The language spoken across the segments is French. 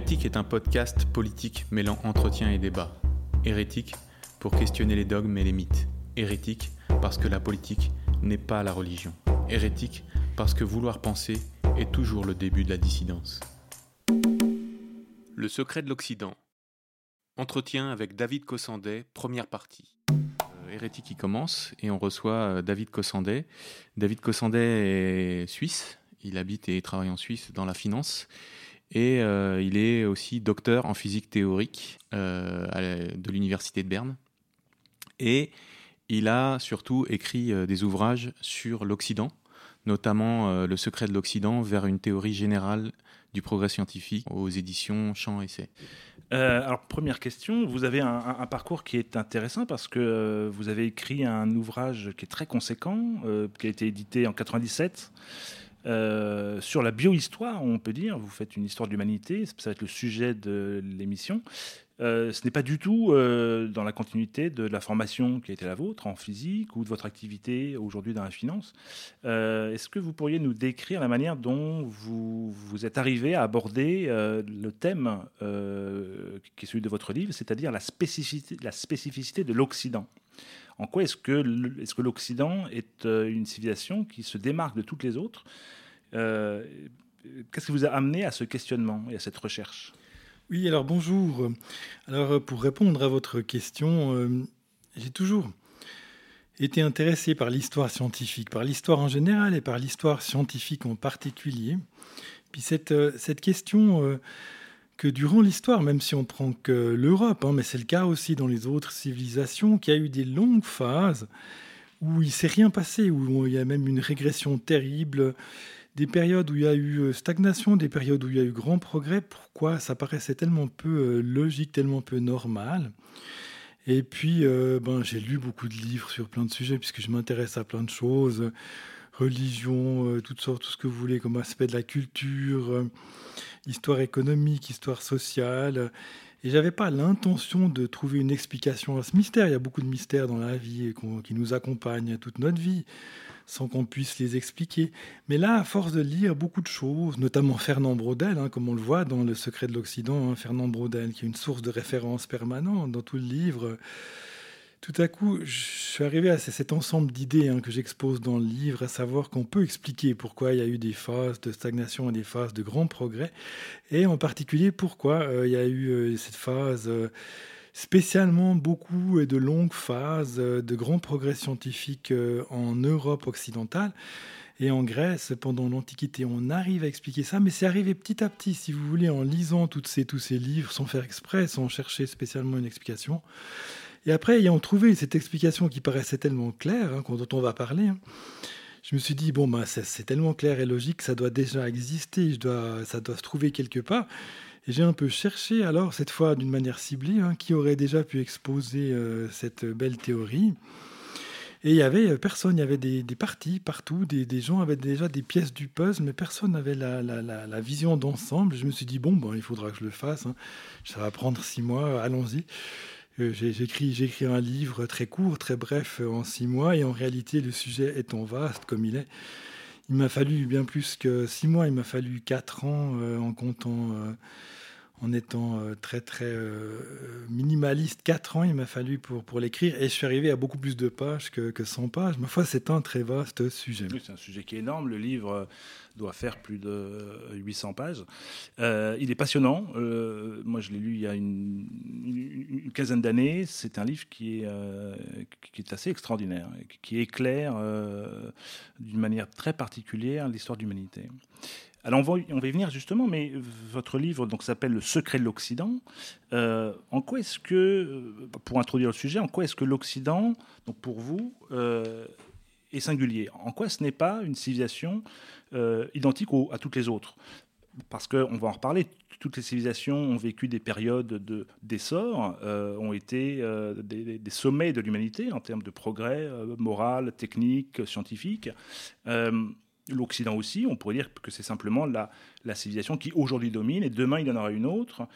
Hérétique est un podcast politique mêlant entretien et débat. Hérétique pour questionner les dogmes et les mythes. Hérétique parce que la politique n'est pas la religion. Hérétique parce que vouloir penser est toujours le début de la dissidence. Le secret de l'Occident. Entretien avec David Cossandet, première partie. Euh, Hérétique qui commence et on reçoit euh, David Cossandet. David Cossandet est suisse, il habite et travaille en Suisse dans la finance et euh, il est aussi docteur en physique théorique de l'université de Berne. Et il a surtout écrit des ouvrages sur l'Occident, notamment Le secret de l'Occident vers une théorie générale du progrès scientifique aux éditions Champ Essai. Euh, alors, première question, vous avez un, parcours qui est intéressant parce que euh, vous avez écrit un ouvrage qui est très conséquent, euh, qui a été édité en 97. Sur la biohistoire, on peut dire, vous faites une histoire de l'humanité, ça va être le sujet de l'émission. Euh, ce n'est pas du tout euh, dans la continuité de la formation qui a été la vôtre en physique ou de votre activité aujourd'hui dans la finance. Euh, est-ce que vous pourriez nous décrire la manière dont vous, vous êtes arrivé à aborder le thème qui est celui de votre livre, c'est-à-dire la spécificité de l'Occident? En quoi est-ce que, l'Occident est une civilisation qui se démarque de toutes les autres Qu'est-ce qui vous a amené à ce questionnement et à cette recherche? Oui, alors bonjour. Alors euh, pour répondre à votre question, euh, j'ai toujours été intéressé par l'histoire scientifique, par l'histoire en général et par l'histoire scientifique en particulier. Puis euh, cette question que durant l'histoire, même si on prend que l'Europe, hein, mais c'est le cas aussi dans les autres civilisations, qu'il y a eu des longues phases où il s'est rien passé, où il y a même une régression terrible des périodes où il y a eu euh, stagnation, des périodes où il y a eu grand progrès. Pourquoi? Ça paraissait tellement peu euh, logique, tellement peu normal. Et puis, euh, ben, j'ai lu beaucoup de livres sur plein de sujets, puisque je m'intéresse à plein de choses, religion, toutes sortes, tout ce que vous voulez, comme aspect de la culture, histoire économique, histoire sociale. Et j'avais pas l'intention de trouver une explication à ce mystère. Il y a beaucoup de mystères dans la vie qui nous accompagnent toute notre vie sans qu'on puisse les expliquer. Mais là, à force de lire beaucoup de choses, notamment Fernand Braudel, hein, comme on le voit dans Le Secret de l'Occident, hein, Fernand Braudel, qui est une source de référence permanente dans tout le livre, tout à coup, je suis arrivé à cet ensemble d'idées hein, que j'expose dans le livre, à savoir qu'on peut expliquer pourquoi il y a eu des phases de stagnation et des phases de grand progrès, et en particulier pourquoi euh, il y a eu euh, cette phase... Euh, spécialement beaucoup et de longues phases de grands progrès scientifiques en Europe occidentale. Et en Grèce, pendant l'Antiquité, on arrive à expliquer ça, mais c'est arrivé petit à petit, si vous voulez, en lisant toutes tous ces livres, sans faire exprès, sans chercher spécialement une explication. Et après, ayant trouvé cette explication qui paraissait tellement claire, hein, dont on va parler, hein, je me suis dit, bon, bah, c'est tellement clair et logique, ça doit déjà exister, ça doit se trouver quelque part. Et j'ai un peu cherché, alors, cette fois d'une manière ciblée, hein, qui aurait déjà pu exposer euh, cette belle théorie. Et il y avait euh, personne, il y avait des, parties partout, des, gens avaient déjà des pièces du puzzle, mais personne n'avait la, vision d'ensemble. Je me suis dit, bon, bon, il faudra que je le fasse, hein. ça va prendre six mois, allons-y. Euh, j'ai écrit, un livre très court, très bref, en six mois, et en réalité, le sujet étant vaste comme il est, il m'a fallu bien plus que six mois, il m'a fallu quatre ans en comptant en étant euh, très très euh, minimaliste. Quatre ans, il m'a fallu pour, l'écrire et je suis arrivé à beaucoup plus de pages que, que 100 pages. Ma foi, c'est un très vaste sujet. c'est un sujet qui est énorme. Le livre doit faire plus de 800 pages. Euh, il est passionnant. moi, je l'ai lu il y a une, une, quinzaine d'années. C'est un livre qui est, qui est assez extraordinaire, qui éclaire d'une manière très particulière l'histoire de l'humanité. Alors on va, on va y venir justement, mais votre livre donc s'appelle Le secret de l'Occident. Euh, en quoi est-ce que, euh, pour introduire le sujet, en quoi est-ce que l'Occident, donc pour vous, euh, est singulier? En quoi ce n'est pas une civilisation identique à toutes les autres? Parce qu'on va en reparler. Toutes les civilisations ont vécu des périodes d'essor, ont été des, des, sommets de l'humanité en termes de progrès moral, technique, scientifique l'Occident aussi, on pourrait dire que c'est simplement la, civilisation qui aujourd'hui domine et demain il y en aura une autre,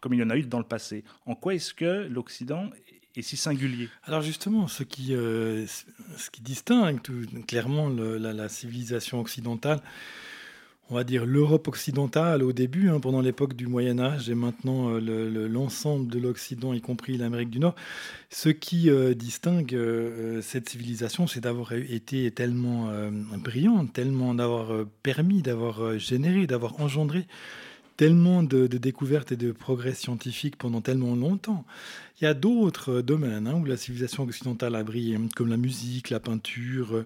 comme il y en a eu dans le passé. En quoi est-ce que l'Occident est si singulier? Alors justement, ce qui, euh, ce qui distingue tout, clairement la, civilisation occidentale, on va dire, l'Europe occidentale au début, hein, pendant l'époque du Moyen Âge, et maintenant euh, l'ensemble de l'Occident, y compris l'Amérique du Nord. Ce qui euh, distingue euh, cette civilisation, c'est d'avoir été tellement brillante, tellement d'avoir permis, d'avoir généré, d'avoir engendré tellement de, découvertes et de progrès scientifiques pendant tellement longtemps. Il y a d'autres domaines hein, où la civilisation occidentale a brillé, comme la musique, la peinture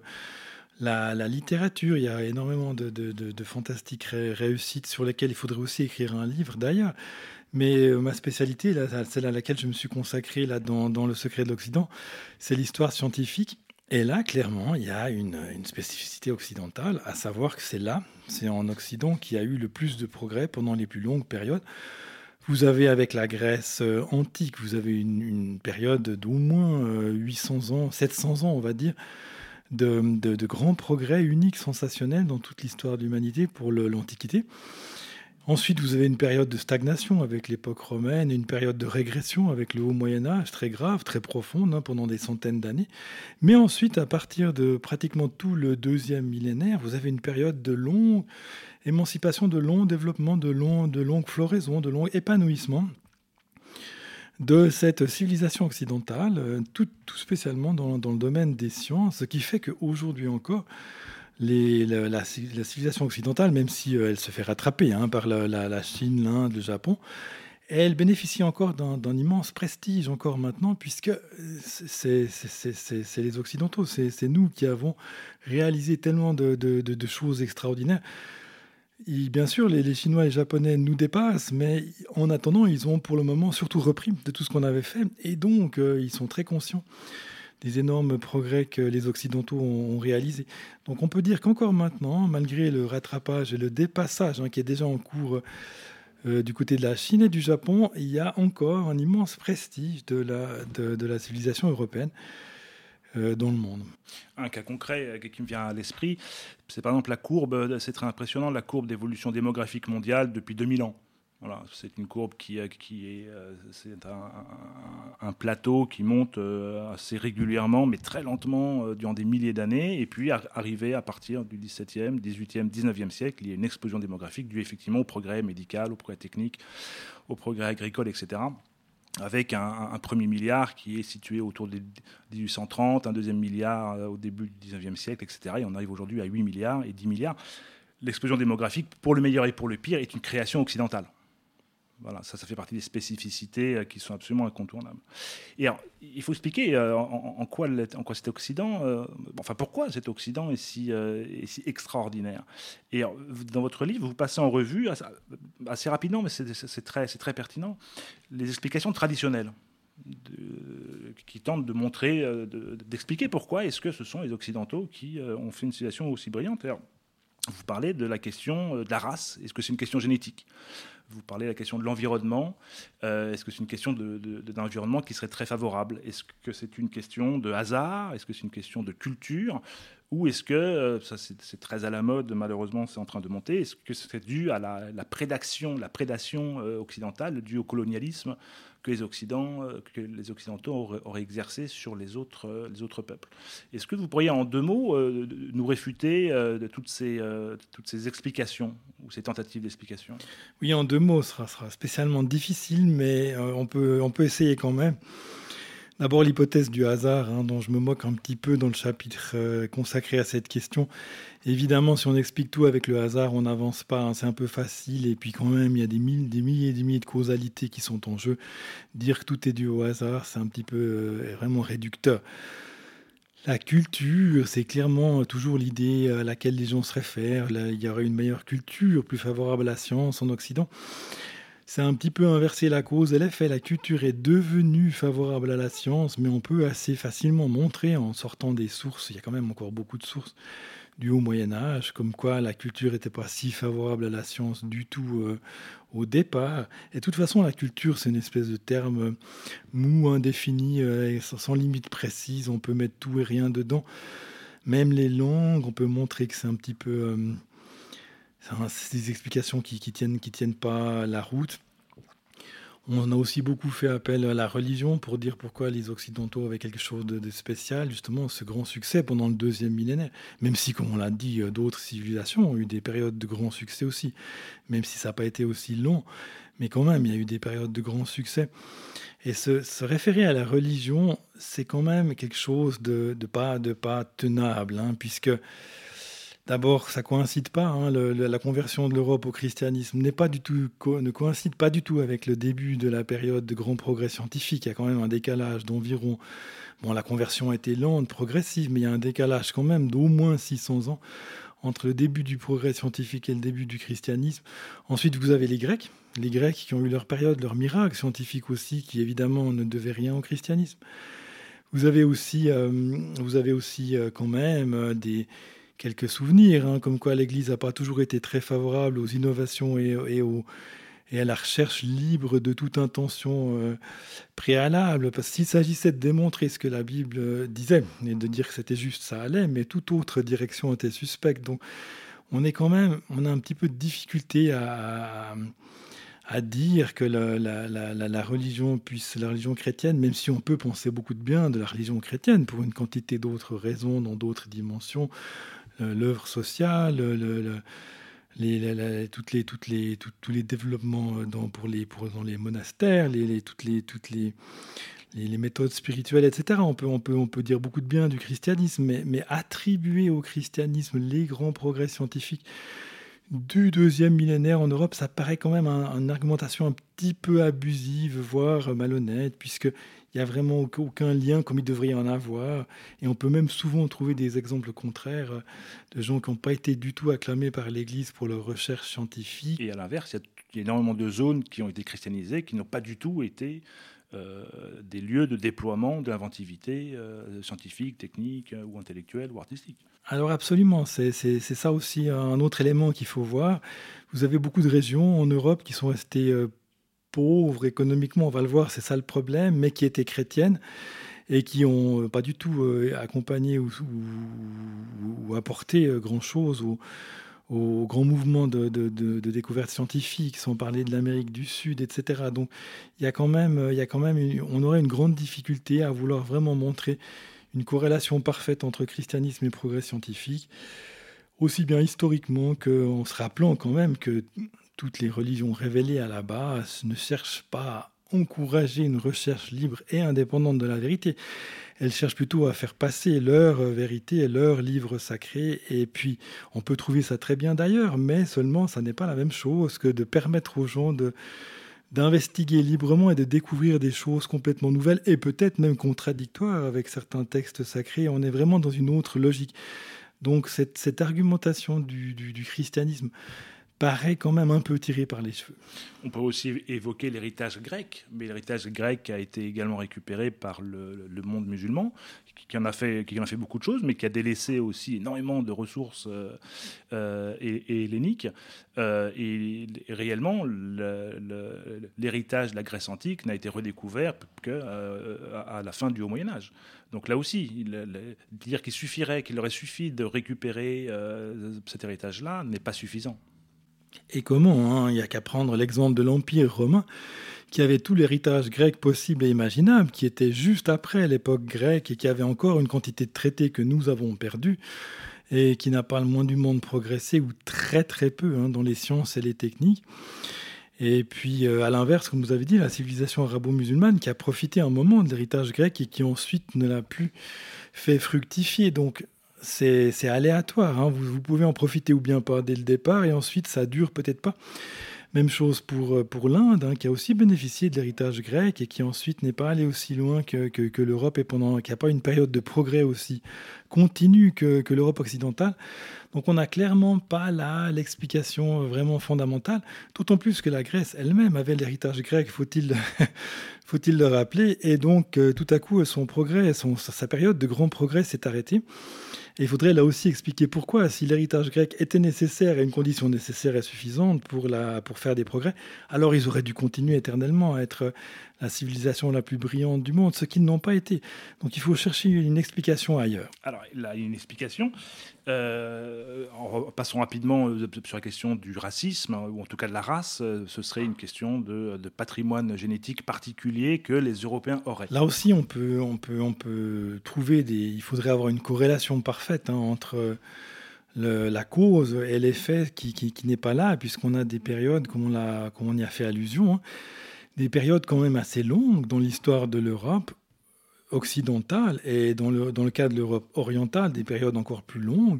la, littérature, il y a énormément de, fantastiques réussites sur lesquelles il faudrait aussi écrire un livre d'ailleurs. Mais euh, ma spécialité, celle à laquelle je me suis consacré là, dans, Le secret de l'Occident, c'est l'histoire scientifique. Et là, clairement, il y a une, spécificité occidentale, à savoir que c'est là, c'est en Occident, qui a eu le plus de progrès pendant les plus longues périodes. Vous avez avec la Grèce euh, antique, vous avez une, une période d'au moins 800 euh, ans, 700 ans, on va dire, de, grands progrès uniques, sensationnels dans toute l'histoire de l'humanité pour l'Antiquité. Ensuite, vous avez une période de stagnation avec l'époque romaine, une période de régression avec le haut Moyen Âge, très grave, très profonde, hein, pendant des centaines d'années. Mais ensuite, à partir de pratiquement tout le deuxième millénaire, vous avez une période de longue émancipation, de long développement, de, long, de longue floraison, de long épanouissement de cette civilisation occidentale, euh, tout, spécialement dans, le domaine des sciences, ce qui fait qu'aujourd'hui encore, la, civilisation occidentale, même si euh, elle se fait rattraper hein, par la, Chine, l'Inde, le Japon, elle bénéficie encore d'un immense prestige encore maintenant, puisque c'est les Occidentaux, c'est nous qui avons réalisé tellement de choses extraordinaires bien sûr, les, Chinois et les Japonais nous dépassent, mais en attendant, ils ont pour le moment surtout repris de tout ce qu'on avait fait, et donc euh, ils sont très conscients des énormes progrès que les Occidentaux ont, réalisés. Donc on peut dire qu'encore maintenant, malgré le rattrapage et le dépassage hein, qui est déjà en cours euh, du côté de la Chine et du Japon, il y a encore un immense prestige de la civilisation européenne. Euh, dans le monde. Un cas concret euh, qui me vient à l'esprit, c'est par exemple la courbe, euh, c'est très impressionnant, la courbe d'évolution démographique mondiale depuis 2000 ans. Voilà, c'est une courbe qui, qui est, un, plateau qui monte assez régulièrement, mais très lentement durant des milliers d'années, et puis arrivé à partir du 17e, 18e, 19e siècle, il y a une explosion démographique due effectivement au progrès médical, au progrès technique, au progrès agricole, etc avec un, premier milliard qui est situé autour de 1830, un deuxième milliard euh, au début du 19e siècle, etc. Et on arrive aujourd'hui à 8 milliards et 10 milliards. L'explosion démographique, pour le meilleur et pour le pire, est une création occidentale. Voilà, ça, ça fait partie des spécificités euh, qui sont absolument incontournables. Et alors, il faut expliquer euh, en, quoi, en quoi cet Occident, euh, enfin pourquoi cet Occident est si, extraordinaire? Et dans votre livre, vous passez en revue assez, rapidement, mais c'est très, pertinent, les explications traditionnelles. qui tentent de montrer, d'expliquer pourquoi est-ce que ce sont les Occidentaux qui ont fait une situation aussi brillante. vous parlez de la question de la race. Est-ce que c'est une question génétique? Vous parlez de la question de l'environnement. Euh, est-ce que c'est une question d'environnement de, qui serait très favorable? Est-ce que c'est une question de hasard? Est-ce que c'est une question de culture? Ou est-ce que, euh, ça c'est très à la mode, malheureusement c'est en train de monter, est-ce que c'est dû à la, prédation, la prédation euh, occidentale, due au colonialisme que les, Occidentaux auraient, exercé sur les autres, les autres peuples? Est-ce que vous pourriez en deux mots nous réfuter de toutes ces, toutes ces explications ou ces tentatives d'explication? Oui, en deux mots, ce sera, spécialement difficile, mais on, peut, on peut essayer quand même. D'abord l'hypothèse du hasard, hein, dont je me moque un petit peu dans le chapitre euh, consacré à cette question. Évidemment, si on explique tout avec le hasard, on n'avance pas, hein, c'est un peu facile, et puis quand même, il y a des milliers et des milliers de causalités qui sont en jeu. Dire que tout est dû au hasard, c'est un petit peu euh, vraiment réducteur. La culture, c'est clairement toujours l'idée à laquelle les gens se réfèrent. il y aurait une meilleure culture, plus favorable à la science en Occident c'est un petit peu inversé la cause et l'effet. La culture est devenue favorable à la science, mais on peut assez facilement montrer en sortant des sources, il y a quand même encore beaucoup de sources du haut Moyen Âge, comme quoi la culture n'était pas si favorable à la science du tout euh, au départ. Et de toute façon, la culture, c'est une espèce de terme mou, indéfini, euh, sans limite précise. On peut mettre tout et rien dedans. Même les langues, on peut montrer que c'est un petit peu... Euh, c'est des explications qui, qui, tiennent, qui tiennent pas la route. On a aussi beaucoup fait appel à la religion pour dire pourquoi les Occidentaux avaient quelque chose de, spécial, justement, ce grand succès pendant le deuxième millénaire. Même si, comme on l'a dit, euh, d'autres civilisations ont eu des périodes de grand succès aussi, même si ça n'a pas été aussi long. Mais quand même, il y a eu des périodes de grand succès. Et se, référer à la religion, c'est quand même quelque chose de, pas, de pas tenable, hein, puisque D'abord, ça coïncide pas. Hein, la conversion de l'Europe au christianisme n'est pas du tout, ne coïncide pas du tout avec le début de la période de grand progrès scientifique. Il y a quand même un décalage d'environ. Bon, la conversion a été lente, progressive, mais il y a un décalage quand même d'au moins 600 ans entre le début du progrès scientifique et le début du christianisme. Ensuite, vous avez les Grecs, les Grecs qui ont eu leur période, leur miracle scientifique aussi, qui évidemment ne devaient rien au christianisme. Vous avez aussi, euh, vous avez aussi euh, quand même euh, des quelques souvenirs, hein, comme quoi l'Église n'a pas toujours été très favorable aux innovations et, à la recherche libre de toute intention euh, préalable. Parce qu'il s'agissait de démontrer ce que la Bible euh, disait et de dire que c'était juste, ça allait, mais toute autre direction était suspecte. Donc on est quand même, on a un petit peu de difficulté à, dire que la, religion puisse, la religion chrétienne, même si on peut penser beaucoup de bien de la religion chrétienne pour une quantité d'autres raisons, dans d'autres dimensions, l'œuvre sociale, toutes les, tous les développements euh, dans, pour les, monastères, les, toutes, les, méthodes spirituelles, etc. On peut, dire beaucoup de bien du christianisme, mais attribuer au christianisme les grands progrès scientifiques du deuxième millénaire en Europe, ça paraît quand même une argumentation un petit peu abusive, voire malhonnête, puisque il n'y a vraiment aucun lien comme il devrait y en avoir. Et on peut même souvent trouver des exemples contraires de gens qui n'ont pas été du tout acclamés par l'Église pour leur recherche scientifique. Et à l'inverse, il y a énormément de zones qui ont été christianisées, qui n'ont pas du tout été euh, des lieux de déploiement de l'inventivité euh, scientifique, technique euh, ou intellectuelle ou artistique. Alors absolument, c'est ça aussi un autre élément qu'il faut voir. Vous avez beaucoup de régions en Europe qui sont restées pauvres économiquement, on va le voir, c'est ça le problème, mais qui étaient chrétiennes et qui n'ont pas du tout euh, accompagné ou, apporté euh, grand-chose au, au, grand mouvement de, découverte scientifique, sans parler de l'Amérique du Sud, etc. Donc il y a quand même, y a quand même on aurait une grande difficulté à vouloir vraiment montrer une corrélation parfaite entre christianisme et progrès scientifique, aussi bien historiquement qu'en se rappelant quand même que toutes les religions révélées à la base ne cherchent pas à encourager une recherche libre et indépendante de la vérité. Elles cherchent plutôt à faire passer leur vérité et leur livre sacré. Et puis, on peut trouver ça très bien d'ailleurs, mais seulement, ça n'est pas la même chose que de permettre aux gens de d'investiguer librement et de découvrir des choses complètement nouvelles et peut-être même contradictoires avec certains textes sacrés. On est vraiment dans une autre logique. Donc cette, argumentation du christianisme paraît quand même un peu tiré par les cheveux. On peut aussi évoquer l'héritage grec, mais l'héritage grec a été également récupéré par le, monde musulman, qui en, a fait, beaucoup de choses, mais qui a délaissé aussi énormément de ressources euh, euh et, helléniques. Euh, et, réellement, l'héritage de la Grèce antique n'a été redécouvert qu'à euh, la fin du Haut Moyen Âge. Donc là aussi, dire qu'il suffirait, qu'il aurait suffi de récupérer cet héritage-là n'est pas suffisant. Et comment hein, Il n'y a qu'à prendre l'exemple de l'Empire romain, qui avait tout l'héritage grec possible et imaginable, qui était juste après l'époque grecque et qui avait encore une quantité de traités que nous avons perdus et qui n'a pas le moins du monde progressé, ou très très peu, hein, dans les sciences et les techniques. Et puis, euh, à l'inverse, comme vous avez dit, la civilisation arabo-musulmane qui a profité un moment de l'héritage grec et qui ensuite ne l'a plus fait fructifier. Donc, c'est aléatoire. Hein. Vous, pouvez en profiter ou bien pas dès le départ, et ensuite ça dure peut-être pas. Même chose pour, euh, l'Inde, hein, qui a aussi bénéficié de l'héritage grec et qui ensuite n'est pas allé aussi loin que, l'Europe et pendant qui n'a pas une période de progrès aussi continue que, l'Europe occidentale. Donc on n'a clairement pas là l'explication vraiment fondamentale, d'autant plus que la Grèce elle-même avait l'héritage grec, faut-il faut-il le rappeler. Et donc, euh, tout à coup, son progrès, sa période de grand progrès s'est arrêtée. Il faudrait là aussi expliquer pourquoi, si l'héritage grec était nécessaire et une condition nécessaire et suffisante pour, la, pour faire des progrès, alors ils auraient dû continuer éternellement à être la civilisation la plus brillante du monde, ce qu'ils n'ont pas été. Donc il faut chercher une explication ailleurs. Alors là, il y a une explication. Euh, en passant rapidement euh, sur la question du racisme, hein, ou en tout cas de la race, euh, ce serait une question de, patrimoine génétique particulier que les Européens auraient. Là aussi, on peut, on peut, on peut trouver des. Il faudrait avoir une corrélation parfaite hein, entre. la cause et l'effet qui, n'est pas là, puisqu'on a des périodes, comme on, a, comme on y a fait allusion, hein, des périodes quand même assez longues dans l'histoire de l'Europe occidentale et dans le, dans le cas de l'Europe orientale, des périodes encore plus longues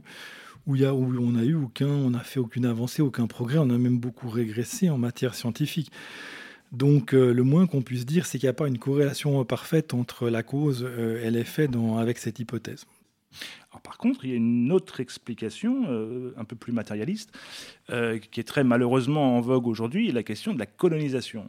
où, on a eu aucun, on n'a fait aucune avancée, aucun progrès, on a même beaucoup régressé en matière scientifique. Donc euh, le moins qu'on puisse dire, c'est qu'il n'y a pas une corrélation parfaite entre la cause euh, et l'effet avec cette hypothèse par contre, il y a une autre explication, euh, un peu plus matérialiste, euh, qui est très malheureusement en vogue aujourd'hui, la question de la colonisation.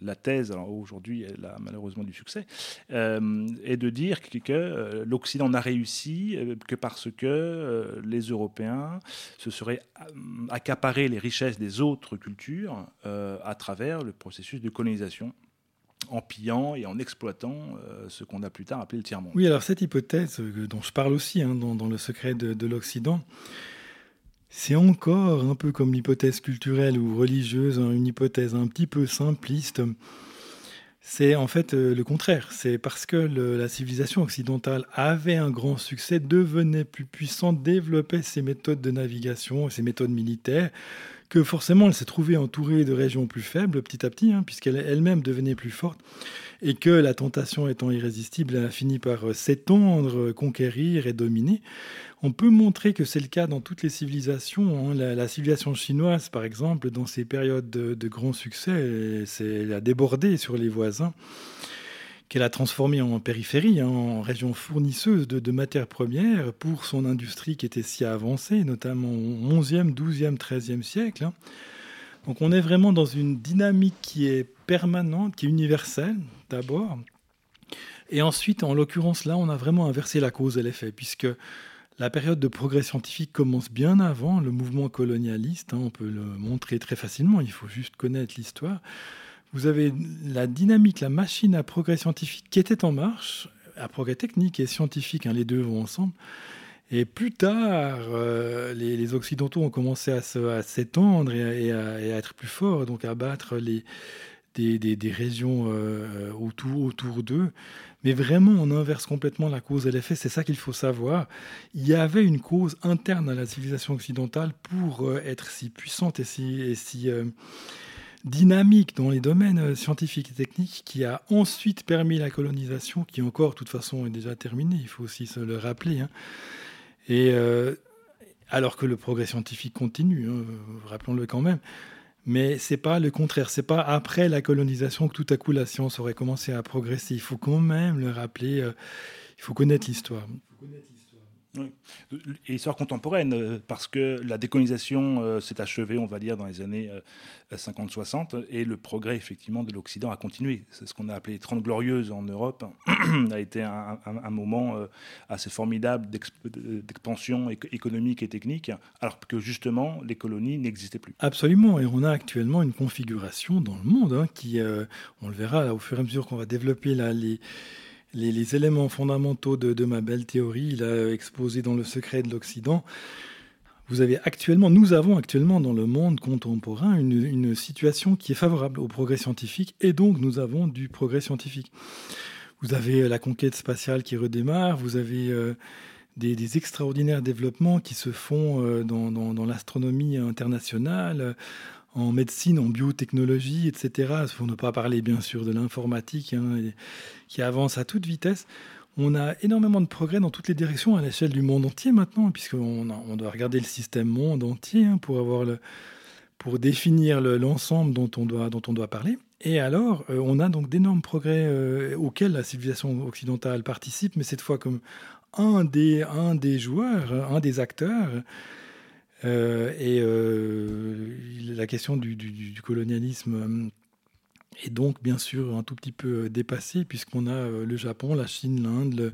la thèse, aujourd'hui, elle a malheureusement du succès, euh, est de dire que, l'Occident n'a réussi que parce que les Européens se seraient accaparés les richesses des autres cultures à travers le processus de colonisation en pillant et en exploitant euh, ce qu'on a plus tard appelé le tiers-monde. Oui, alors cette hypothèse euh, dont je parle aussi hein, dans, Le secret de, l'Occident, c'est encore un peu comme l'hypothèse culturelle ou religieuse, hein, une hypothèse un petit peu simpliste. C'est en fait euh, le contraire. C'est parce que la civilisation occidentale avait un grand succès, devenait plus puissante, développait ses méthodes de navigation, ses méthodes militaires, que forcément elle s'est trouvée entourée de régions plus faibles petit à petit, hein, puisqu'elle elle-même devenait plus forte, et que la tentation étant irrésistible, elle a fini par euh, s'étendre, euh, conquérir et dominer. On peut montrer que c'est le cas dans toutes les civilisations. Hein. La, civilisation chinoise, par exemple, dans ses périodes de, de grand succès, elle a débordé sur les voisins qu'elle a transformé en périphérie, hein, en région fournisseuse de, matières premières pour son industrie qui était si avancée, notamment au 11e, 12e, 13e siècle. Hein. Donc on est vraiment dans une dynamique qui est permanente, qui est universelle d'abord. Et ensuite, en l'occurrence là, on a vraiment inversé la cause et l'effet, puisque la période de progrès scientifique commence bien avant le mouvement colonialiste. Hein, on peut le montrer très facilement, il faut juste connaître l'histoire vous avez la dynamique, la machine à progrès scientifique qui était en marche, à progrès technique et scientifique, hein, les deux vont ensemble. Et plus tard, euh, les, Occidentaux ont commencé à s'étendre et, à être plus forts, donc à battre les, des, régions euh, autour, d'eux. Mais vraiment, on inverse complètement la cause et l'effet. C'est ça qu'il faut savoir. Il y avait une cause interne à la civilisation occidentale pour euh, être si puissante et si dynamique dans les domaines euh, scientifiques et techniques qui a ensuite permis la colonisation, qui encore, de toute façon, est déjà terminée, il faut aussi se le rappeler. Hein. Et euh, alors que le progrès scientifique continue, hein, rappelons-le quand même. Mais c'est pas le contraire, c'est pas après la colonisation que tout à coup la science aurait commencé à progresser. Il faut quand même le rappeler, euh, il faut connaître l'histoire. Oui. Et histoire contemporaine, euh, parce que la décolonisation euh, s'est achevée, on va dire, dans les années 50-60, euh, et le progrès, effectivement, de l'Occident a continué. C'est ce qu'on a appelé les Trente Glorieuses en Europe, a été un, moment assez formidable d'expansion économique et technique, alors que, justement, les colonies n'existaient plus. Absolument, et on a actuellement une configuration dans le monde hein, qui, on le verra au fur et à mesure qu'on va développer là, les les, éléments fondamentaux de, ma belle théorie, il a exposé dans Le secret de l'Occident. Vous avez actuellement, nous avons actuellement dans le monde contemporain une, situation qui est favorable au progrès scientifique et donc nous avons du progrès scientifique. Vous avez la conquête spatiale qui redémarre, vous avez euh, des, extraordinaires développements qui se font euh, dans l'astronomie internationale en médecine, en biotechnologie, etc. Pour ne pas parler bien sûr de l'informatique hein, qui avance à toute vitesse. On a énormément de progrès dans toutes les directions à l'échelle du monde entier maintenant, puisqu'on on doit regarder le système monde entier hein, pour, avoir pour définir l'ensemble dont, on doit, dont on doit parler. Et alors, euh, on a donc d'énormes progrès euh, auxquels la civilisation occidentale participe, mais cette fois comme un des, un des joueurs, un des acteurs. Euh, et euh, la question du, colonialisme Et donc, bien sûr, un tout petit peu dépassé, puisqu'on a le Japon, la Chine, l'Inde,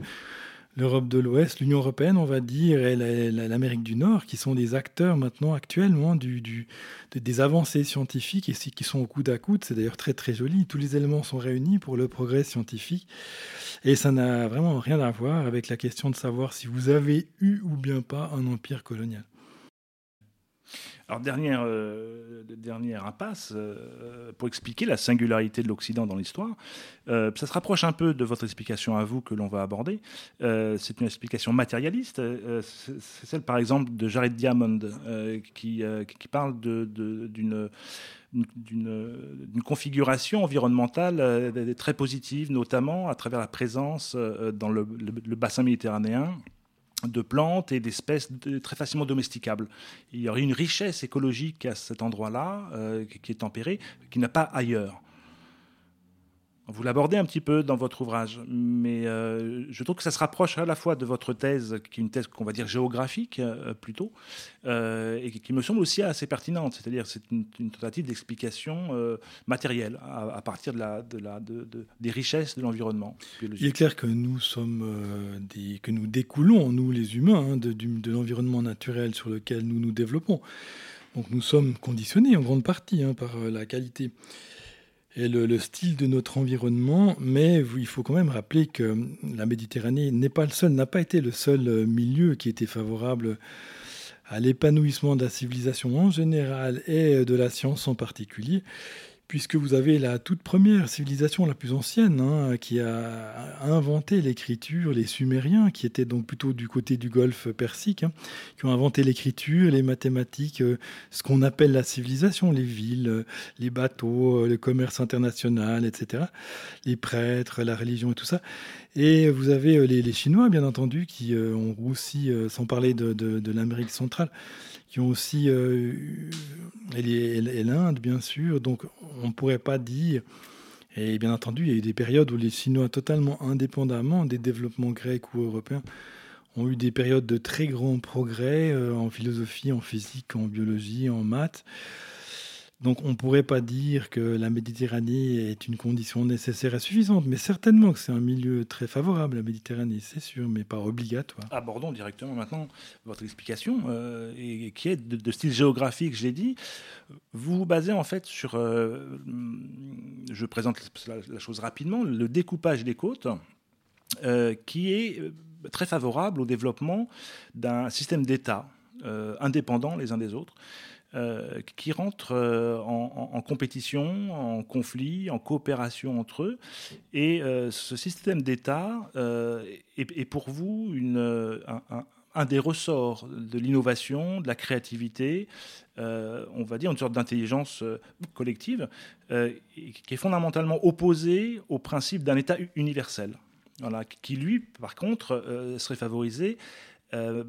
l'Europe de l'Ouest, l'Union européenne, on va dire, et l'Amérique du Nord, qui sont des acteurs maintenant actuellement du, des avancées scientifiques et qui sont au coude à coude. C'est d'ailleurs très très joli. Tous les éléments sont réunis pour le progrès scientifique. Et ça n'a vraiment rien à voir avec la question de savoir si vous avez eu ou bien pas un empire colonial. Alors, dernière, euh, dernière impasse, euh, pour expliquer la singularité de l'Occident dans l'histoire, euh, ça se rapproche un peu de votre explication à vous que l'on va aborder. c'est une explication matérialiste. c'est celle, par exemple, de Jared Diamond, qui, qui, parle d'une d'une configuration environnementale très positive, notamment à travers la présence dans le bassin méditerranéen de plantes et d'espèces très facilement domesticables. Il y aurait une richesse écologique à cet endroit-là, euh, qui est tempérée, qui n'a pas ailleurs. Vous l'abordez un petit peu dans votre ouvrage, mais euh, je trouve que ça se rapproche à la fois de votre thèse, qui est une thèse qu'on va dire géographique euh, plutôt, euh, et qui me semble aussi assez pertinente. C'est-à-dire c'est une, tentative d'explication matérielle à, partir de la, de la, de, des richesses de l'environnement Il est clair que nous sommes que nous découlons, nous les humains, hein, de, de l'environnement naturel sur lequel nous nous développons. Donc nous sommes conditionnés en grande partie hein, par la qualité et le, style de notre environnement, mais il faut quand même rappeler que la Méditerranée n'est pas le seul, n'a pas été le seul euh, milieu qui était favorable à l'épanouissement de la civilisation en général et de la science en particulier puisque vous avez la toute première civilisation la plus ancienne hein, qui a inventé l'écriture, les Sumériens, qui étaient donc plutôt du côté du Golfe Persique, hein, qui ont inventé l'écriture, les mathématiques, euh, ce qu'on appelle la civilisation, les villes, euh, les bateaux, euh, le commerce international, etc., les prêtres, la religion et tout ça. Et vous avez les, Chinois, bien entendu, qui ont aussi, sans parler de l'Amérique centrale, qui ont aussi euh, et l'Inde, bien sûr. Donc, on ne pourrait pas dire. Et bien entendu, il y a eu des périodes où les Chinois, totalement indépendamment des développements grecs ou européens, ont eu des périodes de très grands progrès euh, en philosophie, en physique, en biologie, en maths. Donc on ne pourrait pas dire que la Méditerranée est une condition nécessaire et suffisante, mais certainement que c'est un milieu très favorable, la Méditerranée, c'est sûr, mais pas obligatoire. Abordons directement maintenant votre explication, euh, qui est de, style géographique, je l'ai dit. Vous vous basez en fait sur, euh, je présente la, chose rapidement, le découpage des côtes, euh, qui est très favorable au développement d'un système d'État indépendants les uns des autres. Euh, qui rentrent euh, en, compétition, en conflit, en coopération entre eux. Et euh, ce système d'État est, pour vous un, des ressorts de l'innovation, de la créativité, on va dire une sorte d'intelligence collective, qui est fondamentalement opposée au principe d'un État universel. Voilà, qui lui, par contre, serait favorisé euh,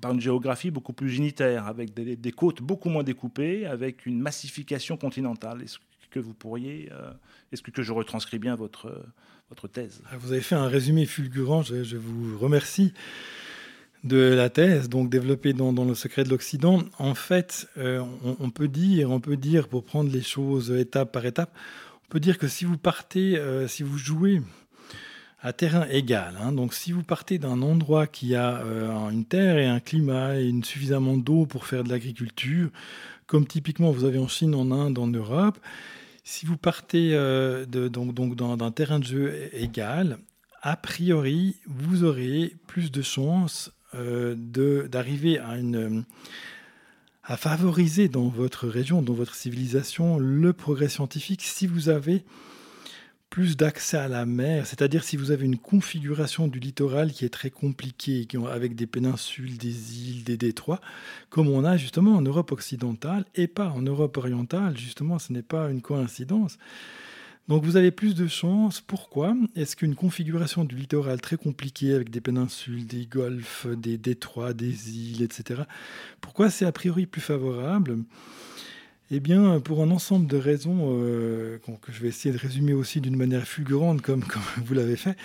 par une géographie beaucoup plus unitaire, avec des, côtes beaucoup moins découpées, avec une massification continentale. Est-ce que vous pourriez, euh, est-ce que, je retranscris bien votre, votre thèse? Ah, Vous avez fait un résumé fulgurant, je, vous remercie de la thèse, donc développée dans, le secret de l'Occident. En fait, euh, on, peut dire, on peut dire, pour prendre les choses étape par étape, on peut dire que si vous partez, si vous jouez à terrain égal. Hein. Donc si vous partez d'un endroit qui a euh, une terre et un climat et une suffisamment d'eau pour faire de l'agriculture, comme typiquement vous avez en Chine, en Inde, en Europe, si vous partez euh, donc, d'un terrain de jeu égal, a priori, vous aurez plus de chances euh, d'arriver à favoriser dans votre région, dans votre civilisation, le progrès scientifique si vous avez plus d'accès à la mer, c'est-à-dire si vous avez une configuration du littoral qui est très compliquée, avec des péninsules, des îles, des détroits, comme on a justement en Europe occidentale et pas en Europe orientale, justement, ce n'est pas une coïncidence. Donc vous avez plus de chances. Pourquoi? Est-ce qu'une configuration du littoral très compliquée avec des péninsules, des golfs, des détroits, des îles, etc., pourquoi c'est a priori plus favorable? Eh bien, pour un ensemble de raisons euh, que je vais essayer de résumer aussi d'une manière fulgurante, comme, vous l'avez fait,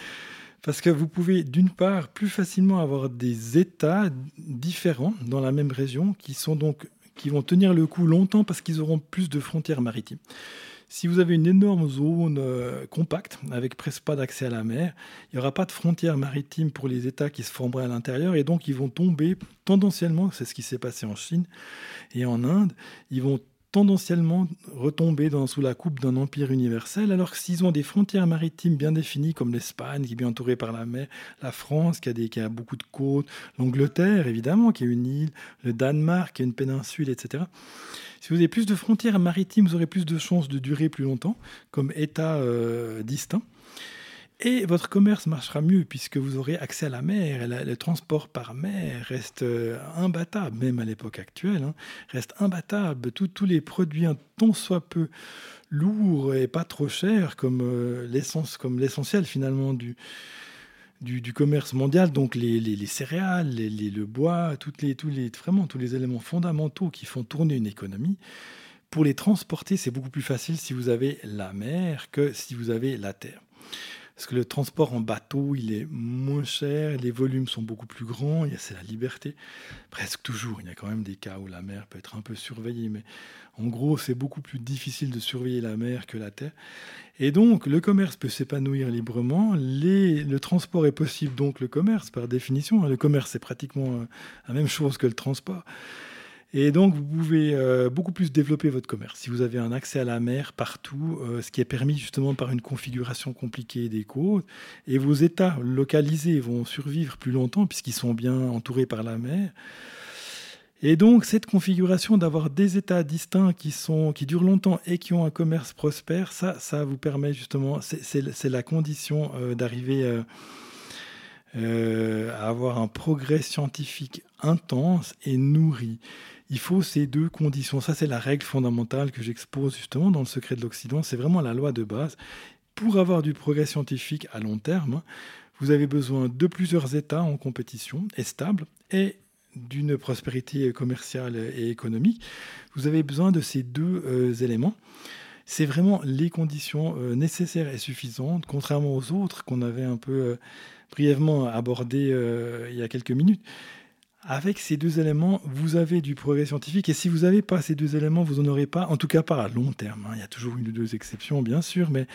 parce que vous pouvez, d'une part, plus facilement avoir des États différents dans la même région qui, sont donc, qui vont tenir le coup longtemps parce qu'ils auront plus de frontières maritimes. Si vous avez une énorme zone euh, compacte, avec presque pas d'accès à la mer, il n'y aura pas de frontières maritimes pour les États qui se formeraient à l'intérieur, et donc ils vont tomber tendanciellement, c'est ce qui s'est passé en Chine et en Inde, ils vont tendanciellement retomber sous la coupe d'un empire universel, alors que s'ils ont des frontières maritimes bien définies, comme l'Espagne, qui est bien entourée par la mer, la France, qui a, des, qui a beaucoup de côtes, l'Angleterre, évidemment, qui est une île, le Danemark, qui est une péninsule, etc. Si vous avez plus de frontières maritimes, vous aurez plus de chances de durer plus longtemps, comme État euh, distinct. Et votre commerce marchera mieux puisque vous aurez accès à la mer. le transport par mer reste euh, imbattable, même à l'époque actuelle, hein, reste imbattable. tous les produits un tant soit peu lourds et pas trop chers, comme euh, l'essence, comme l'essentiel finalement du, commerce mondial, donc les, céréales, le bois, les, tous les, vraiment tous les éléments fondamentaux qui font tourner une économie. Pour les transporter, c'est beaucoup plus facile si vous avez la mer que si vous avez la terre. Parce que le transport en bateau, il est moins cher, les volumes sont beaucoup plus grands, c'est la liberté. Presque toujours, il y a quand même des cas où la mer peut être un peu surveillée, mais en gros, c'est beaucoup plus difficile de surveiller la mer que la terre. Et donc, le commerce peut s'épanouir librement. le transport est possible, donc le commerce, par définition. Le commerce, c'est pratiquement euh, la même chose que le transport. Et donc, vous pouvez euh, beaucoup plus développer votre commerce si vous avez un accès à la mer partout, euh, ce qui est permis justement par une configuration compliquée des côtes. Et vos États localisés vont survivre plus longtemps puisqu'ils sont bien entourés par la mer. Et donc, cette configuration d'avoir des États distincts qui, sont, qui durent longtemps et qui ont un commerce prospère, ça, ça vous permet justement, c'est la condition euh, d'arriver à avoir un progrès scientifique intense et nourri il faut ces deux conditions. Ça, c'est la règle fondamentale que j'expose justement dans le secret de l'Occident. C'est vraiment la loi de base. Pour avoir du progrès scientifique à long terme, vous avez besoin de plusieurs États en compétition et stables et d'une prospérité commerciale et économique. Vous avez besoin de ces deux euh, éléments. C'est vraiment les conditions euh, nécessaires et suffisantes, contrairement aux autres qu'on avait un peu euh, brièvement abordées il y a quelques minutes. Avec ces deux éléments, vous avez du progrès scientifique. Et si vous n'avez pas ces deux éléments, vous n'en aurez pas, en tout cas pas à long terme. Hein. Il y a toujours une ou deux exceptions, bien sûr, mais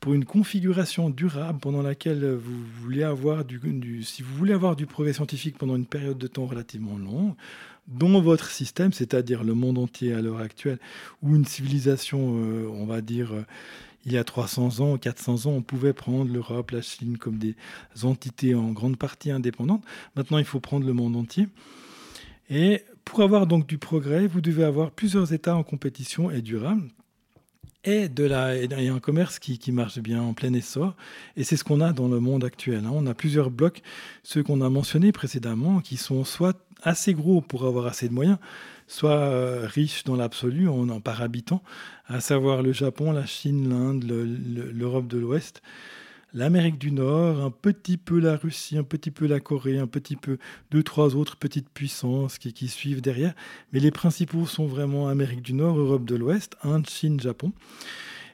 pour une configuration durable pendant laquelle vous voulez avoir du, si vous voulez avoir du progrès scientifique pendant une période de temps relativement longue, dans votre système, c'est-à-dire le monde entier à l'heure actuelle, ou une civilisation, euh, on va dire, euh, il y a 300 ans, 400 ans, on pouvait prendre l'Europe, la Chine comme des entités en grande partie indépendantes. Maintenant, il faut prendre le monde entier. Et pour avoir donc du progrès, vous devez avoir plusieurs États en compétition et durable et, de la, et un commerce qui, marche bien en plein essor. Et c'est ce qu'on a dans le monde actuel. Hein. On a plusieurs blocs, ceux qu'on a mentionnés précédemment, qui sont soit assez gros pour avoir assez de moyens, soit euh, riches dans l'absolu en, en, par habitant, à savoir le Japon, la Chine, l'Inde, l'Europe de l'Ouest, l'Amérique du Nord, un petit peu la Russie, un petit peu la Corée, un petit peu deux, trois autres petites puissances qui, suivent derrière. Mais les principaux sont vraiment Amérique du Nord, Europe de l'Ouest, Inde, Chine, Japon.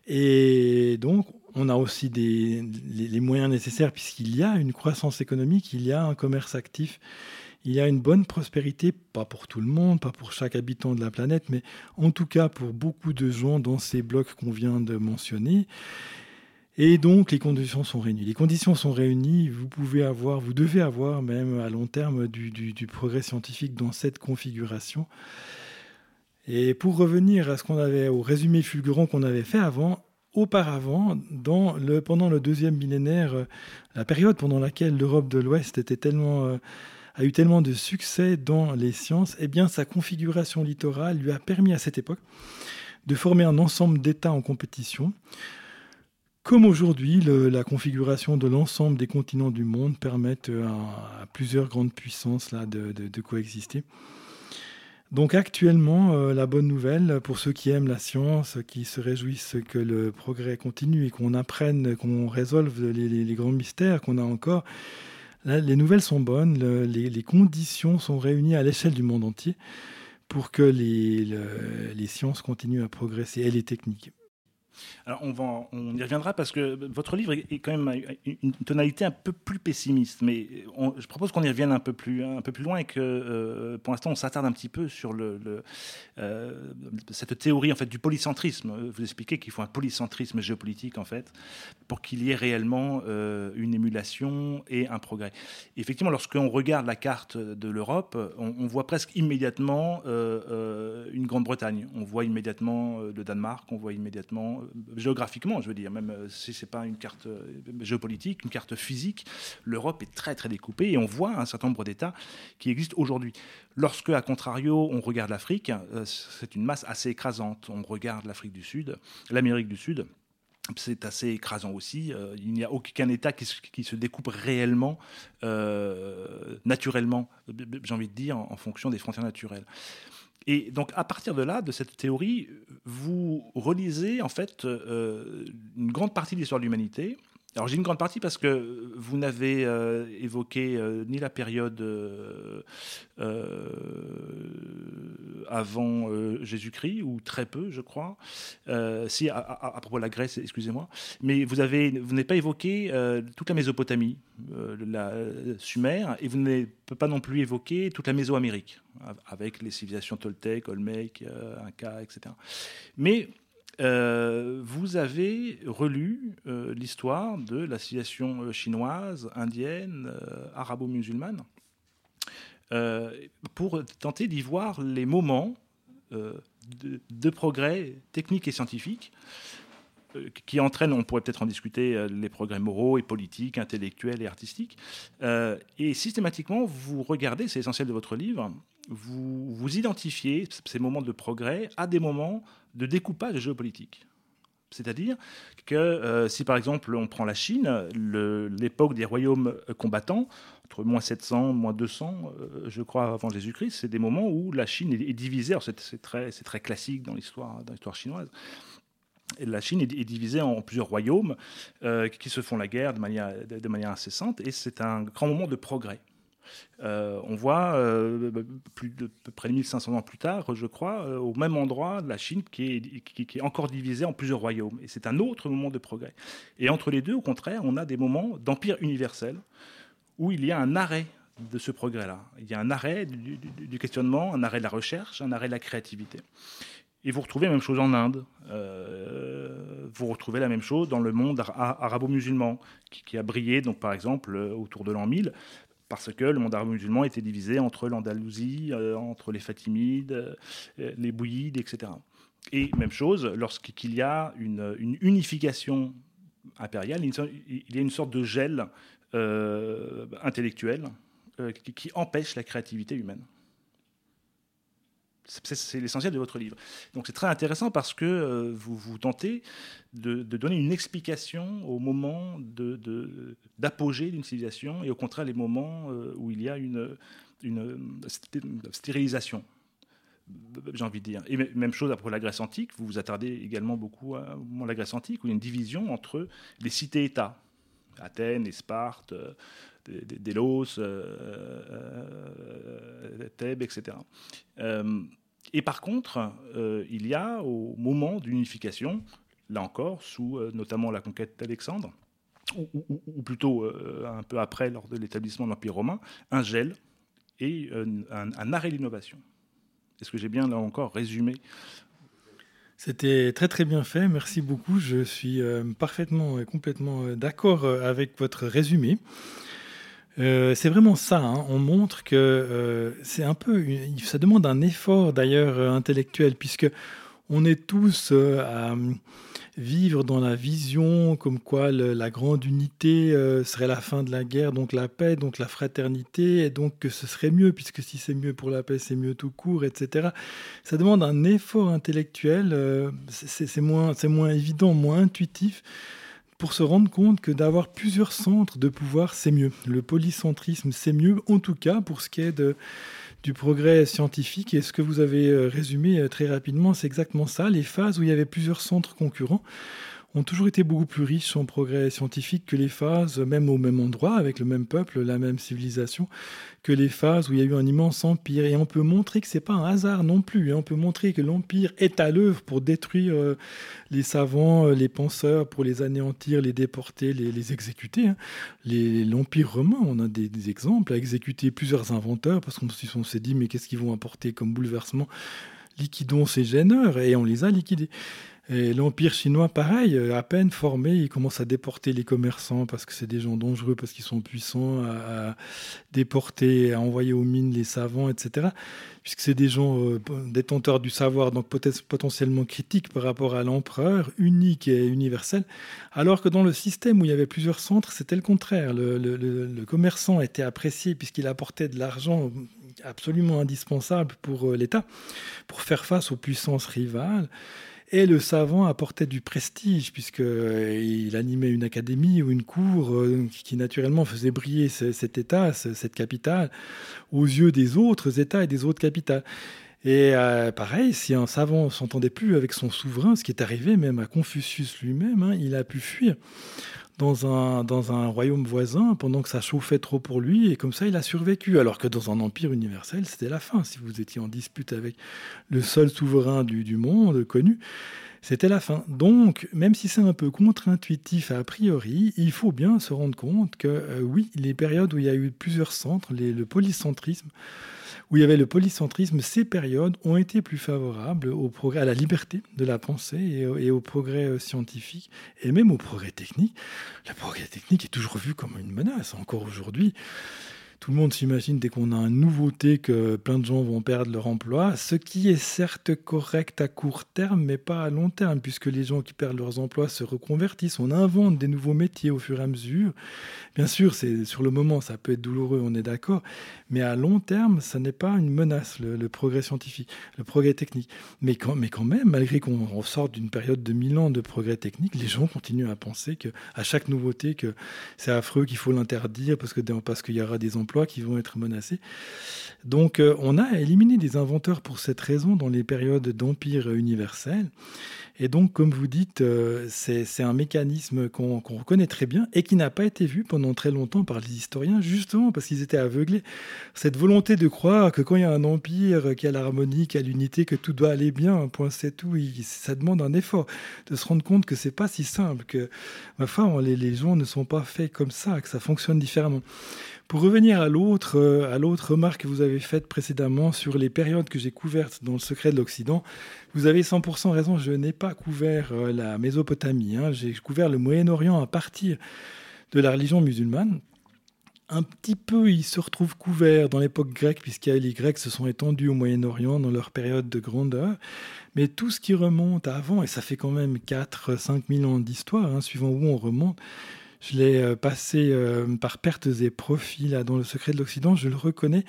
Et donc, on a aussi des, les moyens nécessaires puisqu'il y a une croissance économique, il y a un commerce actif il y a une bonne prospérité, pas pour tout le monde, pas pour chaque habitant de la planète, mais en tout cas pour beaucoup de gens dans ces blocs qu'on vient de mentionner. Et donc les conditions sont réunies. Les conditions sont réunies, vous pouvez avoir, vous devez avoir même à long terme du, progrès scientifique dans cette configuration. Et pour revenir à ce qu'on avait, au résumé fulgurant qu'on avait fait avant, auparavant, pendant le deuxième millénaire, la période pendant laquelle l'Europe de l'Ouest euh, a eu tellement de succès dans les sciences, eh bien sa configuration littorale lui a permis à cette époque de former un ensemble d'États en compétition. Comme aujourd'hui, la configuration de l'ensemble des continents du monde permettent à, plusieurs grandes puissances là, de, coexister. Donc actuellement, euh, la bonne nouvelle pour ceux qui aiment la science, qui se réjouissent que le progrès continue et qu'on apprenne, qu'on résolve les grands mystères qu'on a encore, les nouvelles sont bonnes, les, conditions sont réunies à l'échelle du monde entier pour que les, sciences continuent à progresser et les techniques. Alors on, y reviendra parce que votre livre est quand même une tonalité un peu plus pessimiste, mais je propose qu'on y revienne un peu plus, un peu plus loin et que euh, pour l'instant on s'attarde un petit peu sur euh, cette théorie en fait du polycentrisme. Vous expliquez qu'il faut un polycentrisme géopolitique en fait pour qu'il y ait réellement euh, une émulation et un progrès. effectivement, lorsqu'on regarde la carte de l'Europe, on, voit presque immédiatement une Grande-Bretagne, on voit immédiatement le Danemark, on voit immédiatement géographiquement, je veux dire, même euh, si ce n'est pas une carte euh, géopolitique, une carte physique, l'Europe est très très découpée et on voit un certain nombre d'États qui existent aujourd'hui. Lorsque, à contrario, on regarde l'Afrique, euh, c'est une masse assez écrasante. On regarde l'Afrique du Sud, l'Amérique du Sud, c'est assez écrasant aussi. il n'y a aucun État qui se, découpe réellement, naturellement, j'ai envie de dire, en, fonction des frontières naturelles. Et donc, à partir de là, de cette théorie, vous relisez en fait euh, une grande partie de l'histoire de l'humanité. Alors, j'ai une grande partie parce que vous n'avez euh, évoqué euh, ni la période avant Jésus-Christ, ou très peu, je crois. si, à, propos de la Grèce, excusez-moi. Mais vous n'avez pas évoqué toute la Mésopotamie, la Sumer, et vous n'avez pas non plus évoqué toute la Mésoamérique avec les civilisations toltèques, euh, Inca, etc. Mais euh, vous avez relu euh, l'histoire de la civilisation chinoise, indienne, arabo-musulmane, pour tenter d'y voir les moments de, progrès techniques et scientifiques qui entraînent, on pourrait peut-être en discuter, les progrès moraux et politiques, intellectuels et artistiques. et systématiquement, vous regardez, c'est essentiel de votre livre, vous, vous identifiez ces moments de progrès à des moments de découpage géopolitique. C'est-à-dire que euh, si par exemple on prend la Chine, l'époque des royaumes combattants, entre moins 700, moins 200, euh, je crois, avant Jésus-Christ, c'est des moments où la Chine est, divisée. C'est très, classique dans l'histoire chinoise. La Chine est, divisée en plusieurs royaumes euh, qui se font la guerre de manière incessante, et c'est un grand moment de progrès. Euh, on voit euh, plus de près de 1500 ans plus tard, je crois, euh, au même endroit la Chine qui est, encore divisée en plusieurs royaumes. Et c'est un autre moment de progrès. Et entre les deux, au contraire, on a des moments d'empire universel où il y a un arrêt de ce progrès-là. Il y a un arrêt du, questionnement, un arrêt de la recherche, un arrêt de la créativité. Et vous retrouvez la même chose en Inde. vous retrouvez la même chose dans le monde arabo-musulman, qui, qui, a brillé, donc par exemple, autour de l'an 1000, parce que le monde arabe musulman était divisé entre l'Andalousie, euh, entre les Fatimides, euh, les Bouyides, etc. Et même chose, lorsqu'il y a une, unification impériale, il y a une sorte de gel euh, intellectuel qui empêche la créativité humaine. C'est l'essentiel de votre livre. Donc c'est très intéressant parce que euh, vous, vous tentez de, donner une explication au moment d'apogée d'une civilisation et au contraire les moments euh, où il y a une, une, stérilisation j'ai envie de dire. Et même chose après la Grèce antique, vous vous attardez également beaucoup à, la Grèce antique, où il y a une division entre les cités-États, Athènes et Sparte, euh, Délos, Thèbes, etc. Et par contre, euh, il y a au moment d'unification, là encore, sous euh, notamment la conquête d'Alexandre, ou, plutôt euh, un peu après, lors de l'établissement de l'Empire romain, un gel et un, arrêt de l'innovation. Est-ce que j'ai bien, là encore, résumé c'était très très bien fait, merci beaucoup. Je suis parfaitement et complètement d'accord avec votre résumé. Euh, c'est vraiment ça. Hein. On montre que euh, c'est un peu, ça demande un effort d'ailleurs euh, intellectuel, puisque on est tous à vivre dans la vision comme quoi la grande unité serait la fin de la guerre, donc la paix, donc la fraternité, et donc que ce serait mieux, puisque si c'est mieux pour la paix, c'est mieux tout court, etc. Ça demande un effort intellectuel. c'est moins, moins évident, moins intuitif pour se rendre compte que d'avoir plusieurs centres de pouvoir, c'est mieux. Le polycentrisme, c'est mieux, en tout cas pour ce qui est de, du progrès scientifique. Et ce que vous avez euh, résumé euh, très rapidement, c'est exactement ça. Les phases où il y avait plusieurs centres concurrents, ont toujours été beaucoup plus riches en progrès scientifique que les phases, même au même endroit, avec le même peuple, la même civilisation, que les phases où il y a eu un immense empire. Et on peut montrer que c'est pas un hasard non plus. Hein. On peut montrer que l'empire est à l'œuvre pour détruire euh, les savants, euh, les penseurs, pour les anéantir, les déporter, les, exécuter. Hein. L'empire romain, on a des, exemples, a exécuté plusieurs inventeurs parce qu'on s'est dit mais qu'est-ce qu'ils vont apporter comme bouleversement? Liquidons ces gêneurs et on les a liquidés. Et l'Empire chinois, pareil, euh, à peine formé, il commence à déporter les commerçants parce que c'est des gens dangereux, parce qu'ils sont puissants, à, déporter, à envoyer aux mines les savants, etc. Puisque c'est des gens euh, détenteurs du savoir, donc potentiellement critiques par rapport à l'empereur, unique et universel. Alors que dans le système où il y avait plusieurs centres, c'était le contraire. Le, le commerçant était apprécié puisqu'il apportait de l'argent absolument indispensable pour euh, l'État, pour faire face aux puissances rivales. Et le savant apportait du prestige, puisqu'il euh, animait une académie ou une cour euh, qui naturellement faisait briller cet État, cette capitale, aux yeux des autres États et des autres capitales. Et euh, pareil, si un savant s'entendait plus avec son souverain, ce qui est arrivé même à Confucius lui-même, hein, il a pu fuir dans un, dans un royaume voisin pendant que ça chauffait trop pour lui, et comme ça il a survécu. Alors que dans un empire universel, c'était la fin. Si vous étiez en dispute avec le seul souverain du, du monde connu, c'était la fin. Donc, même si c'est un peu contre-intuitif a priori, il faut bien se rendre compte que euh, oui, les périodes où il y a eu plusieurs centres, le polycentrisme, où il y avait le polycentrisme, ces périodes ont été plus favorables à la liberté de la pensée et au, progrès euh, scientifique et même au progrès technique. Le progrès technique est toujours vu comme une menace encore aujourd'hui tout le monde s'imagine dès qu'on a une nouveauté que plein de gens vont perdre leur emploi, ce qui est certes correct à court terme, mais pas à long terme, puisque les gens qui perdent leurs emplois se reconvertissent, on invente des nouveaux métiers au fur et à mesure. Bien sûr, c'est sur le moment, ça peut être douloureux, on est d'accord, mais à long terme, ça n'est pas une menace, le, progrès scientifique, le progrès technique. Mais quand, même, malgré qu'on sort d'une période de mille ans de progrès technique, les gens continuent à penser que à chaque nouveauté que c'est affreux, qu'il faut l'interdire parce que parce qu'il y aura des emplois qui vont être menacés. Donc euh, on a éliminé des inventeurs pour cette raison dans les périodes d'empire universel. Et donc, comme vous dites, euh, c'est un mécanisme qu'on reconnaît très bien et qui n'a pas été vu pendant très longtemps par les historiens, justement parce qu'ils étaient aveuglés. Cette volonté de croire que quand il y a un empire, qu'il y a l'harmonie, qu'il y a l'unité, que tout doit aller bien, point c'est tout, ça demande un effort de se rendre compte que c'est pas si simple, que foi, les, les gens ne sont pas faits comme ça, que ça fonctionne différemment. Pour revenir à l'autre, euh, à l'autre remarque que vous avez faite précédemment sur les périodes que j'ai couvertes dans le secret de l'Occident, vous avez 100% raison, je n'ai pas couvert euh, la Mésopotamie, hein. j'ai couvert le Moyen-Orient à partir de la religion musulmane. Un petit peu, il se retrouve couvert dans l'époque grecque, puisque les Grecs se sont étendus au Moyen-Orient dans leur période de grandeur. Mais tout ce qui remonte avant, et ça fait quand même 4-5 000 ans d'histoire, hein, suivant où on remonte, je l'ai euh, passé euh, par pertes et profits là, dans le secret de l'Occident, je le reconnais.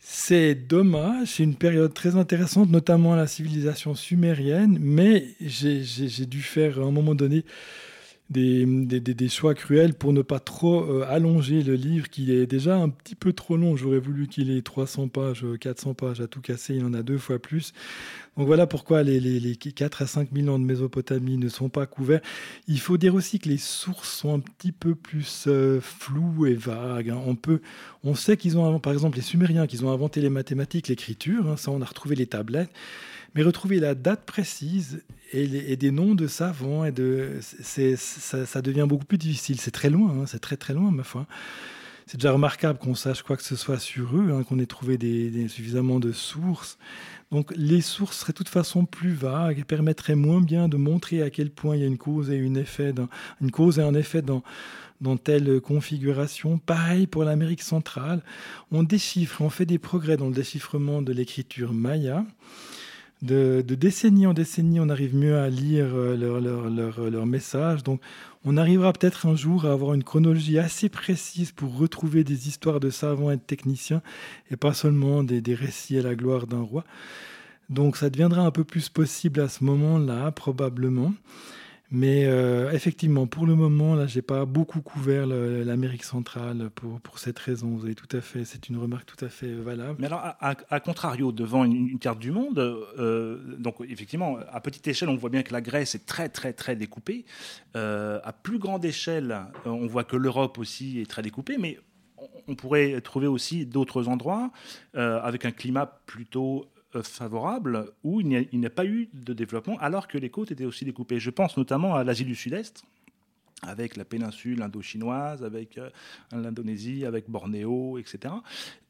C'est dommage, c'est une période très intéressante, notamment la civilisation sumérienne, mais j'ai dû faire à un moment donné des, des, choix cruels pour ne pas trop euh, allonger le livre qui est déjà un petit peu trop long. J'aurais voulu qu'il ait 300 pages, 400 pages à tout casser, il en a deux fois plus. Donc voilà pourquoi les, les, 4 à 5 000 ans de Mésopotamie ne sont pas couverts. Il faut dire aussi que les sources sont un petit peu plus euh, floues et vagues. Hein. On, peut, on sait qu'ils ont, par exemple, les Sumériens, qu'ils ont inventé les mathématiques, l'écriture, hein. ça on a retrouvé les tablettes. Mais retrouver la date précise et, des noms de savants, et de, ça, ça, devient beaucoup plus difficile. C'est très loin, hein, c'est très très loin, ma foi. C'est déjà remarquable qu'on sache quoi que ce soit sur eux, hein, qu'on ait trouvé des, suffisamment de sources. Donc les sources seraient de toute façon plus vagues et permettraient moins bien de montrer à quel point il y a une cause et, une effet une cause et un effet dans, dans telle configuration. Pareil pour l'Amérique centrale. On déchiffre, on fait des progrès dans le déchiffrement de l'écriture maya de, décennie en décennie, on arrive mieux à lire euh, leurs leur, leur, messages. Donc, on arrivera peut-être un jour à avoir une chronologie assez précise pour retrouver des histoires de savants et de techniciens, et pas seulement des récits à la gloire d'un roi. Donc, ça deviendra un peu plus possible à ce moment-là, probablement. Mais euh, effectivement, pour le moment, là, j'ai pas beaucoup couvert l'Amérique centrale pour, pour, cette raison. Vous avez tout à fait, c'est une remarque tout à fait valable. Mais alors, à, contrario, devant une, carte du monde, euh, donc effectivement, à petite échelle, on voit bien que la Grèce est très, très, très découpée. Euh, à plus grande échelle, on voit que l'Europe aussi est très découpée, mais on pourrait trouver aussi d'autres endroits avec un climat plutôt favorable où il n'y a, pas eu de développement alors que les côtes étaient aussi découpées. Je pense notamment à l'Asie du Sud-Est, avec la péninsule indo-chinoise, avec euh, l'Indonésie, avec Bornéo, etc.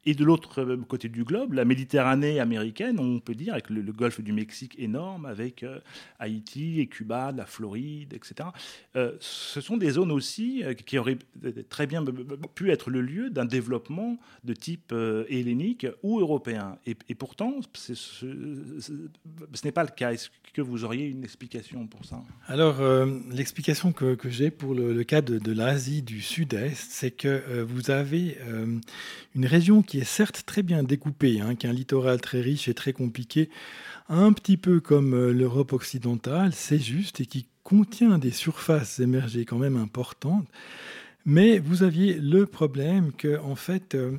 Et de l'autre euh, côté du globe, la Méditerranée américaine, on peut dire, avec le, golfe du Mexique énorme, avec euh, Haïti et Cuba, la Floride, etc. Euh, ce sont des zones aussi qui auraient très bien pu être le lieu d'un développement de type hellénique ou européen. Et, pourtant, ce, n'est pas le cas. Est-ce que vous auriez une explication pour ça? Alors, l'explication que, j'ai pour le, cas de, de l'Asie du Sud-Est, c'est que vous avez une région qui est certes très bien découpée, hein, qui a un littoral très riche et très compliqué, un petit peu comme euh, l'Europe occidentale, c'est juste, et qui contient des surfaces émergées quand même importantes. Mais vous aviez le problème que, en fait, euh,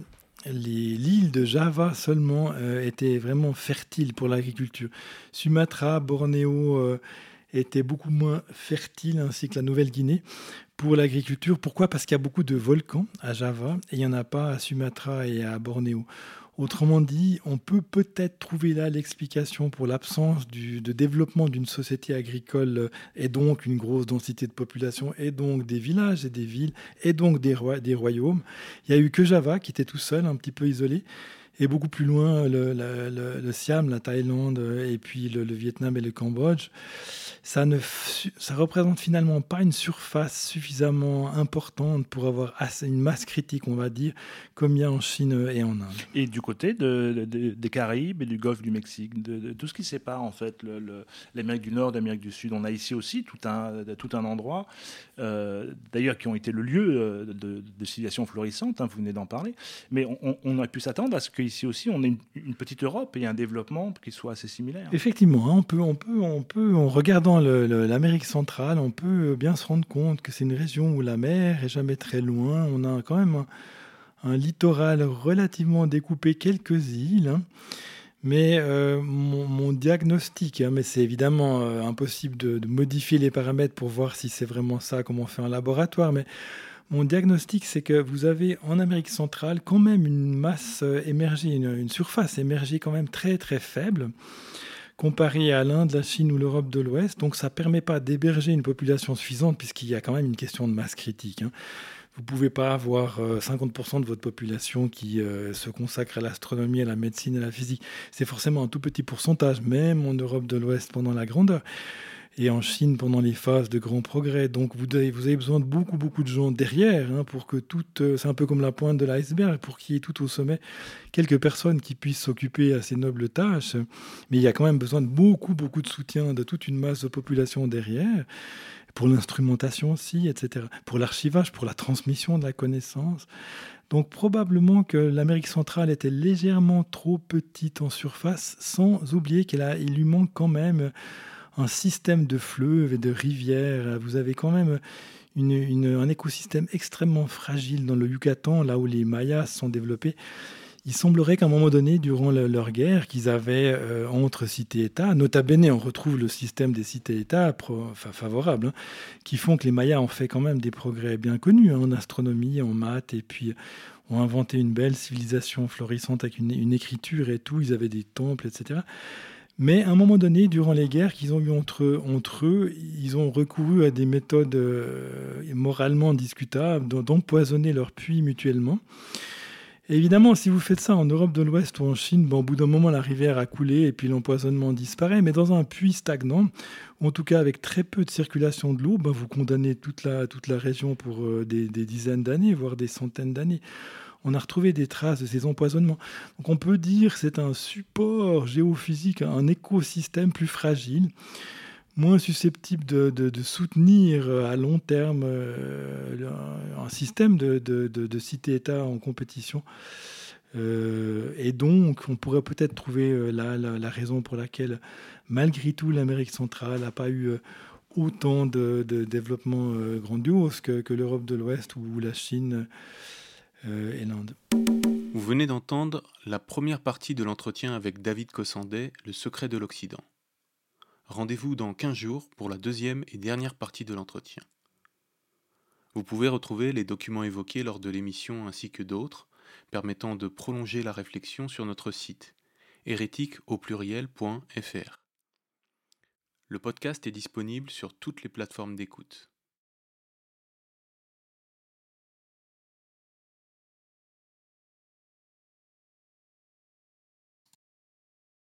l'île de Java seulement euh, était vraiment fertile pour l'agriculture. Sumatra, Bornéo étaient beaucoup moins fertiles, ainsi que la Nouvelle-Guinée pour l'agriculture. Pourquoi? Parce qu'il y a beaucoup de volcans à Java et il n'y en a pas à Sumatra et à Bornéo. Autrement dit, on peut peut-être trouver là l'explication pour l'absence de développement d'une société agricole et donc une grosse densité de population et donc des villages et des villes et donc des, des royaumes. Il n'y a eu que Java qui était tout seul, un petit peu isolé. Et beaucoup plus loin, le, Siam, la Thaïlande, et puis le, Vietnam et le Cambodge, ça ne ça représente finalement pas une surface suffisamment importante pour avoir une masse critique, on va dire, comme il y a en Chine et en Inde. Et du côté de, des Caraïbes et du Golfe du Mexique, de, tout ce qui sépare en fait l'Amérique du Nord d'Amérique du Sud, on a ici aussi tout un, tout un endroit, euh, d'ailleurs qui ont été le lieu euh, de, de civilisation florissante, hein, vous venez d'en parler, mais on, aurait pu s'attendre à ce que ici aussi, on a une, petite Europe et un développement qui soit assez similaire. Effectivement, hein, on peut, on peut, on peut, en regardant l'Amérique centrale, on peut bien se rendre compte que c'est une région où la mer est jamais très loin. On a quand même un, littoral relativement découpé, quelques îles. Hein. Mais euh, mon, diagnostic, hein, mais c'est évidemment euh, impossible de, modifier les paramètres pour voir si c'est vraiment ça, comme on fait en laboratoire, mais mon diagnostic, c'est que vous avez en Amérique centrale quand même une masse euh, émergée, une, surface émergée quand même très très faible comparée à l'Inde, la Chine ou l'Europe de l'Ouest. Donc ça ne permet pas d'héberger une population suffisante puisqu'il y a quand même une question de masse critique. Hein. Vous ne pouvez pas avoir 50% euh, de votre population qui euh, se consacre à l'astronomie, à la médecine à la physique. C'est forcément un tout petit pourcentage, même en Europe de l'Ouest pendant la grandeur et en Chine pendant les phases de grands progrès. Donc vous avez, vous avez besoin de beaucoup, beaucoup de gens derrière hein, pour que tout, euh, c'est un peu comme la pointe de l'iceberg, pour qu'il y ait tout au sommet quelques personnes qui puissent s'occuper à ces nobles tâches. Mais il y a quand même besoin de beaucoup, beaucoup de soutien de toute une masse de population derrière, pour l'instrumentation aussi, etc., pour l'archivage, pour la transmission de la connaissance. Donc probablement que l'Amérique centrale était légèrement trop petite en surface, sans oublier qu'il lui manque quand même un système de fleuves et de rivières. Vous avez quand même un écosystème extrêmement fragile dans le Yucatan, là où les Mayas sont développés. Il semblerait qu'à un moment donné, durant leur guerre qu'ils avaient euh, entre cités-États, nota bene, on retrouve le système des cités-États favorables, hein, qui font que les Mayas ont fait quand même des progrès bien connus hein, en astronomie, en maths, et puis ont inventé une belle civilisation florissante avec une, écriture et tout. Ils avaient des temples, etc. Mais à un moment donné, durant les guerres qu'ils ont eues entre, entre eux, ils ont recouru à des méthodes euh, moralement discutables d'empoisonner leurs puits mutuellement. Évidemment, si vous faites ça en Europe de l'Ouest ou en Chine, bon, au bout d'un moment, la rivière a coulé et puis l'empoisonnement disparaît. Mais dans un puits stagnant, en tout cas avec très peu de circulation de l'eau, ben, vous condamnez toute la, toute la région pour euh, des, des dizaines d'années, voire des centaines d'années on a retrouvé des traces de ces empoisonnements. Donc on peut dire que c'est un support géophysique, un écosystème plus fragile, moins susceptible de, soutenir à long terme euh, un système de, de cité-État en compétition. Euh, et donc, on pourrait peut-être trouver euh, la, la, raison pour laquelle, malgré tout, l'Amérique centrale n'a pas eu autant de, développement grandiose que, que l'Europe de l'Ouest ou la Chine et l'Inde. Vous venez d'entendre la première partie de l'entretien avec David Cossandet, Le secret de l'Occident. Rendez-vous dans 15 jours pour la deuxième et dernière partie de l'entretien. Vous pouvez retrouver les documents évoqués lors de l'émission ainsi que d'autres, permettant de prolonger la réflexion sur notre site hérétique au pluriel.fr. Le podcast est disponible sur toutes les plateformes d'écoute.